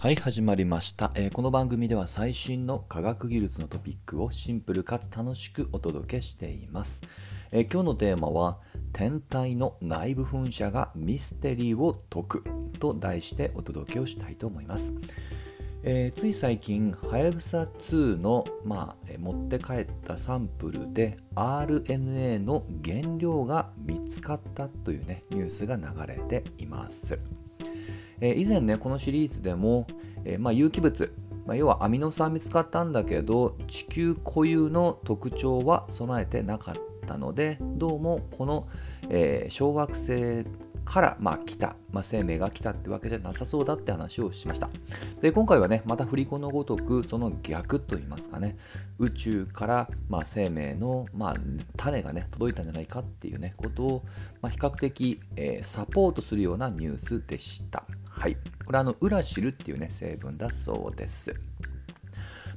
はい始まりました、えーこの番組では最新の科学技術のトピックをシンプルかつ楽しくお届けしています、えー今日のテーマは天体の内部噴射がミステリーを解くと題してお届けをしたいと思います。えーつい最近はやぶさ2の、まあえー持って帰ったサンプルで RNA の原料が見つかったというねニュースが流れています、えー以前ねこのシリーズでも、えーまあ、有機物、まあ、要はアミノ酸見つかったんだけど地球固有の特徴は備えてなかったのでどうもこの、えー小惑星から、まあ、来た、まあ、生命が来たってわけじゃなさそうだって話をしました。で今回はねまた振り子のごとくその逆といいますかね宇宙から、まあ、生命の、まあ、種がね届いたんじゃないかっていうねことを、ま、比較的、えーサポートするようなニュースでした。はい。これはあのウラシルっていうね成分だそうです。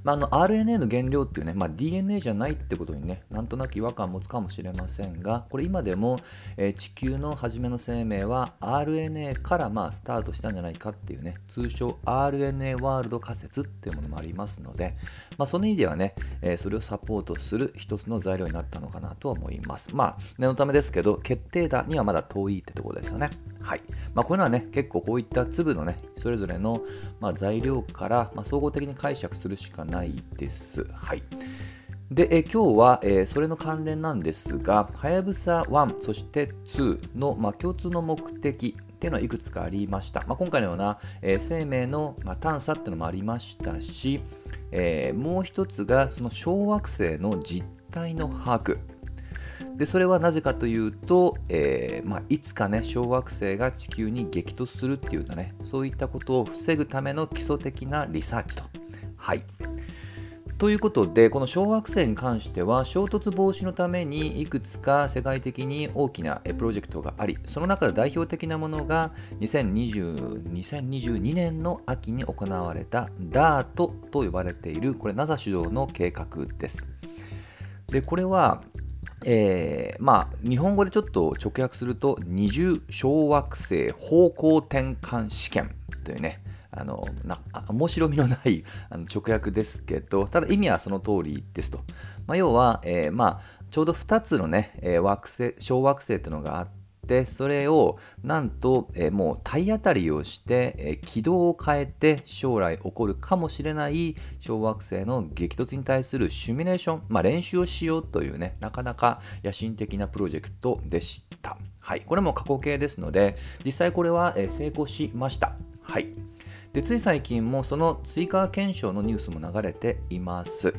まあ、の RNA の原料っていうね、まあ、DNA じゃないってことにねなんとなく違和感を持つかもしれませんがこれ今でも、えー地球の初めの生命は RNA からまあスタートしたんじゃないかっていうね通称 RNA ワールド仮説っていうものもありますので、まあ、その意味ではね、えーそれをサポートする一つの材料になったのかなとは思います。まあ念のためですけど決定打にはまだ遠いってところですよね。はいまあ、こういうのはね結構こういった粒のねそれぞれの、ま、材料から、ま、総合的に解釈するしかないです。はいでえ今日は、えそれの関連なんですが、はやぶさ1、そして2の、ま、共通の目的っていうのはいくつかありました。まあ、今回のような、え生命の、ま、探査っていうのもありましたし、えもう一つがその小惑星の実態の把握。でそれはなぜかというと、えーまあ、いつかね小惑星が地球に激突するっていうようなねそういったことを防ぐための基礎的なリサーチと。はいということでこの小惑星に関しては衝突防止のためにいくつか世界的に大きなプロジェクトがありその中で代表的なものが2020 2022年の秋に行われた DART と呼ばれているこれ NASA 主導の計画です。でこれはえーまあ日本語でちょっと直訳すると二重小惑星方向転換試験というねあのな面白みのないあの直訳ですけどただ意味はその通りですと、まあ、要は、えーまあ、ちょうど2つのね、えー惑星小惑星っていうのがあってそれをなんと、えーもう体当たりをして、えー軌道を変えて将来起こるかもしれない小惑星の激突に対するシミュレーション、まあ、練習をしようというねなかなか野心的なプロジェクトでした。はい、これも過去形ですので実際これは、えー成功しました。はいでつい最近もその追加検証のニュースも流れています。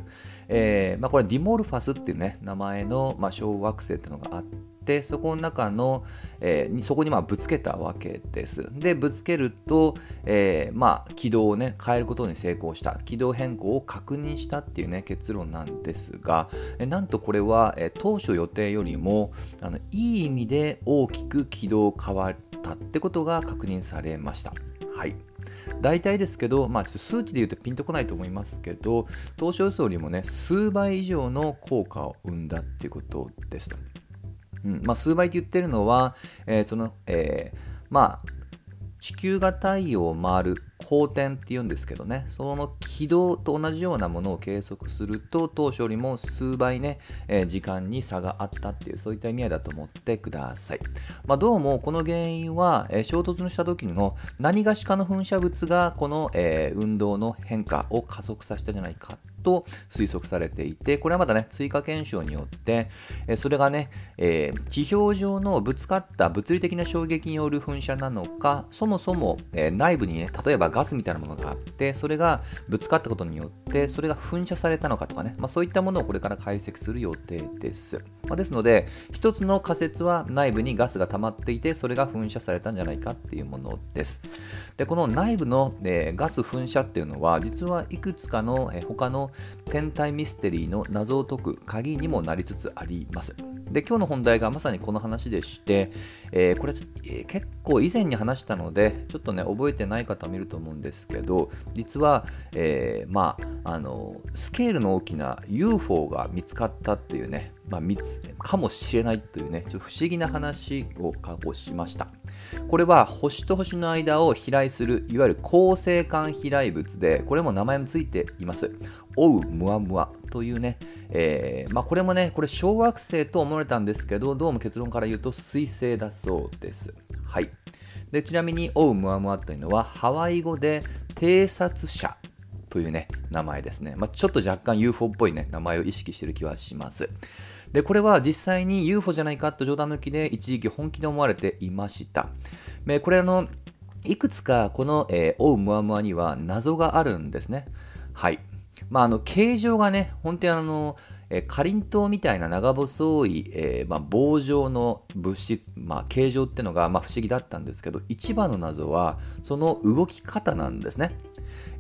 えーまあ、これディモルファスっていうね名前の、まあ、小惑星っていうのがあってそこの中の、えーそこにまあぶつけたわけです。でぶつけると、えーまあ、軌道をね変えることに成功した軌道変更を確認したっていうね結論なんですが、えなんとこれは、えー当初予定よりもあのいい意味で大きく軌道変わったってことが確認されました。はい大体ですけど、まあ、ちょっと数値で言うとピンとこないと思いますけど、当初予想よりもね、数倍以上の効果を生んだっていうことですと。うん。まあ、数倍って言ってるのは、えーその、えーまあ、地球が太陽を回る公転っていうんですけどね、その軌道と同じようなものを計測すると、当初よりも数倍ね、えー時間に差があったっていう、そういった意味合いだと思ってください。まあ、どうもこの原因は、えー衝突した時の何がしかの噴射物がこの、えー運動の変化を加速させたじゃないかと推測されていてこれはまだね追加検証によって、えそれがね、えー地表上のぶつかった物理的な衝撃による噴射なのかそもそも、えー内部にね例えばガスみたいなものがあってそれがぶつかったことによってそれが噴射されたのかとかね、まあ、そういったものをこれから解析する予定です、まあですので一つの仮説は内部にガスが溜まっていてそれが噴射されたんじゃないかっていうものです。でこの内部の、えーガス噴射っていうのは実はいくつかの、えー他の天体ミステリーの謎を解く鍵にもなりつつあります。で今日の本題がまさにこの話でして、えーこれ、えー結構以前に話したのでちょっとね覚えてない方もいると思うんですけど実は、えーまああのスケールの大きな UFO が見つかったっていうねまあ、密かもしれないというね、ちょっと不思議な話を過去しました。これは星と星の間を飛来する、いわゆる恒星間飛来物で、これも名前もついています。オウムアムアというね、えー、まあ、これもね、これ小惑星と思われたんですけど、どうも結論から言うと水星だそうです。はい。でちなみに、オウムアムアというのはハワイ語で偵察者というね、名前ですね。まあ、ちょっと若干 UFO っぽいね、名前を意識している気はします。で、これは実際に UFO じゃないかと冗談抜きで一時期本気で思われていました。でこれあの、いくつかこの、えー、オウムアムアには謎があるんですね。はい。まあ、あの形状がね、本当にあの、えー、かりんとうみたいな長細い、えー、まあ、棒状の物質、まあ、形状っていうのが、まあ、不思議だったんですけど、一番の謎はその動き方なんですね。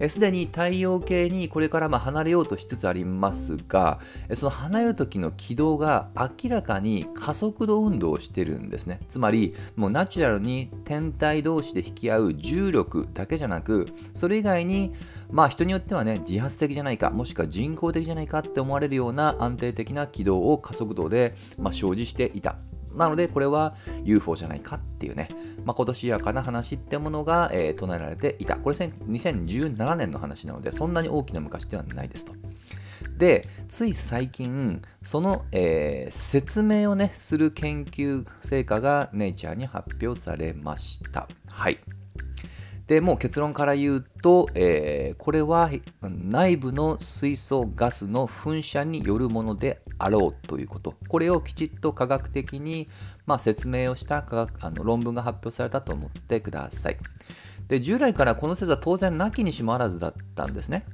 すでに太陽系にこれからま離れようとしつつありますがその離れる時の軌道が明らかに加速度運動をしてるんですね。つまりもうナチュラルに天体同士で引き合う重力だけじゃなくそれ以外にまあ人によってはね自発的じゃないかもしくは人工的じゃないかって思われるような安定的な軌道を加速度で、まあ、生じしていた。なので、これは UFO じゃないかっていうね、まあ、今年やかな話ってものが、えー、唱えられていた。これ2017年の話なので、そんなに大きな昔ではないですと。で、つい最近、その、えー、説明をね、する研究成果がネイチャーに発表されました。はい。でもう結論から言うと、えー、これは内部の水素ガスの噴射によるものであろうということ。これをきちっと科学的に、まあ、説明をした科学あの論文が発表されたと思ってください。で従来からこの説は当然なきにしもあらずだったんですね。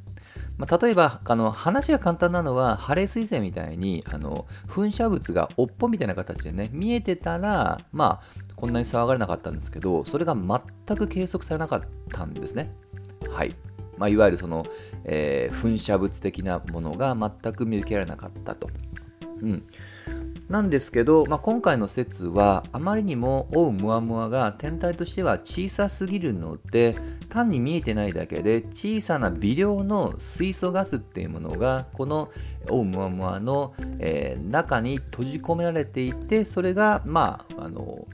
まあ、例えばあの話が簡単なのはハレー彗星みたいにあの噴射物が尾っぽみたいな形でね見えてたらまあこんなに騒がれなかったんですけどそれが全く計測されなかったんですね。はい。まあ、いわゆるその、えー、噴射物的なものが全く見受けられなかったと。うん、なんですけど、まあ、今回の説はあまりにもオウムアムアが天体としては小さすぎるので単に見えてないだけで小さな微量の水素ガスっていうものがこのオウムアムアの、えー、中に閉じ込められていてそれがまああの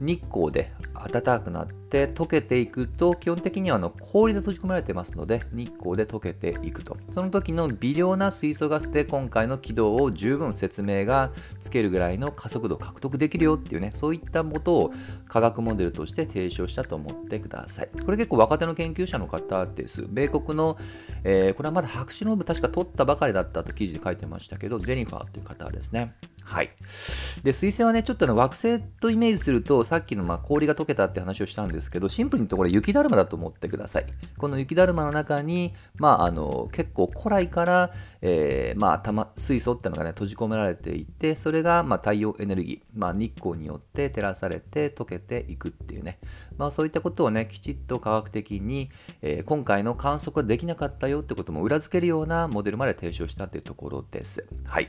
日光で暖かくなって溶けていくと基本的にはあの氷で閉じ込められてますので日光で溶けていくとその時の微量な水素ガスで今回の軌道を十分説明がつけるぐらいの加速度を獲得できるよっていうねそういったことを科学モデルとして提唱したと思ってくださいこれ結構若手の研究者の方です米国の、えー、これはまだ博士論文確か取ったばかりだったと記事で書いてましたけどジェニファーという方ですねはい。で、水星はね、ちょっとの惑星とイメージすると、さっきのまあ氷が溶けたって話をしたんですけど、シンプルにとこれ雪だるまだと思ってください。この雪だるまの中に、まあ、あの結構古来から、えー、まあ、玉水素っていうのがね、閉じ込められていて、それがまあ太陽エネルギー、まあ、日光によって照らされて溶けていくっていうね、まあ、そういったことをね、きちっと科学的に、えー、今回の観測ができなかったよってことも裏付けるようなモデルまで提唱したというところです。はい。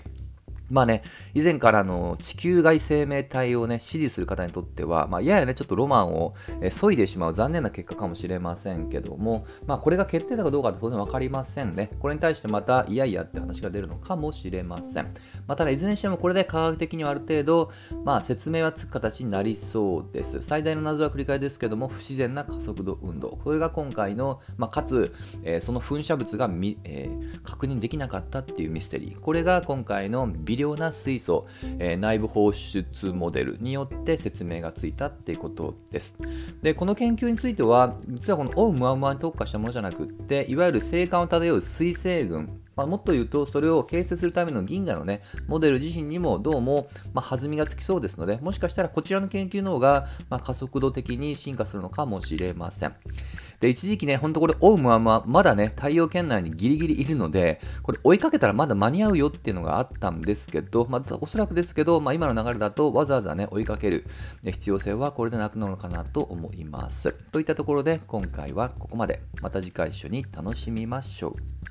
まあね、以前からの地球外生命体をね、支持する方にとっては、まあ、ややね、ちょっとロマンを、え削いでしまう残念な結果かもしれませんけども、まあ、これが決定だかどうかって当然分かりませんね。これに対してまた、いやいやって話が出るのかもしれません。まあ、ただ、いずれにしてもこれで科学的にはある程度、まあ、説明はつく形になりそうです。最大の謎は繰り返しですけども、不自然な加速度運動。これが今回の、まあ、かつ、えー、その噴射物がえー、確認できなかったっていうミステリー。これが今回の微量な水素、えー、内部放出モデルによって説明がついたっていうことです。で、この研究については、実はこのオウムアウムアに特化したものじゃなくって、いわゆる星間を漂う水星群、まあ、もっと言うと、それを形成するための銀河のね、モデル自身にもどうも、ま、弾みがつきそうですので、もしかしたらこちらの研究の方が、ま、加速度的に進化するのかもしれません。で、一時期ね、ほんとこれ、オウムはままだね、太陽圏内にギリギリいるので、これ追いかけたらまだ間に合うよっていうのがあったんですけど、まずおそらくですけど、まあ、今の流れだとわざわざね、追いかける必要性はこれでなくなるのかなと思います。といったところで、今回はここまで。また次回一緒に楽しみましょう。